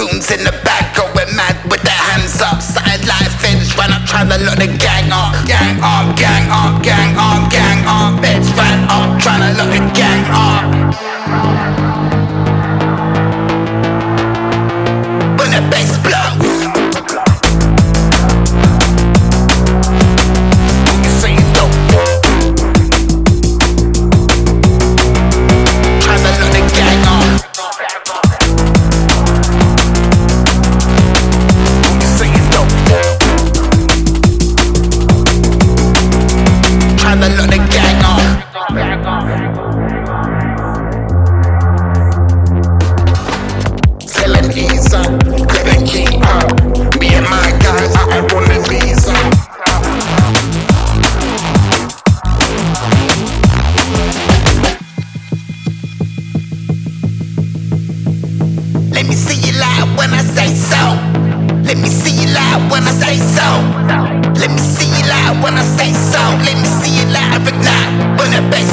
goons in the back going mad with their hands up. Side life finish when I try to look the gang up. Yeah. the gang off. Gang off. Selling these up, getting king up. Me and my guys, I run the visa. Let me see you live when I say so. Let me see you live when I say so when I say so. Let me see it live and not. When the bass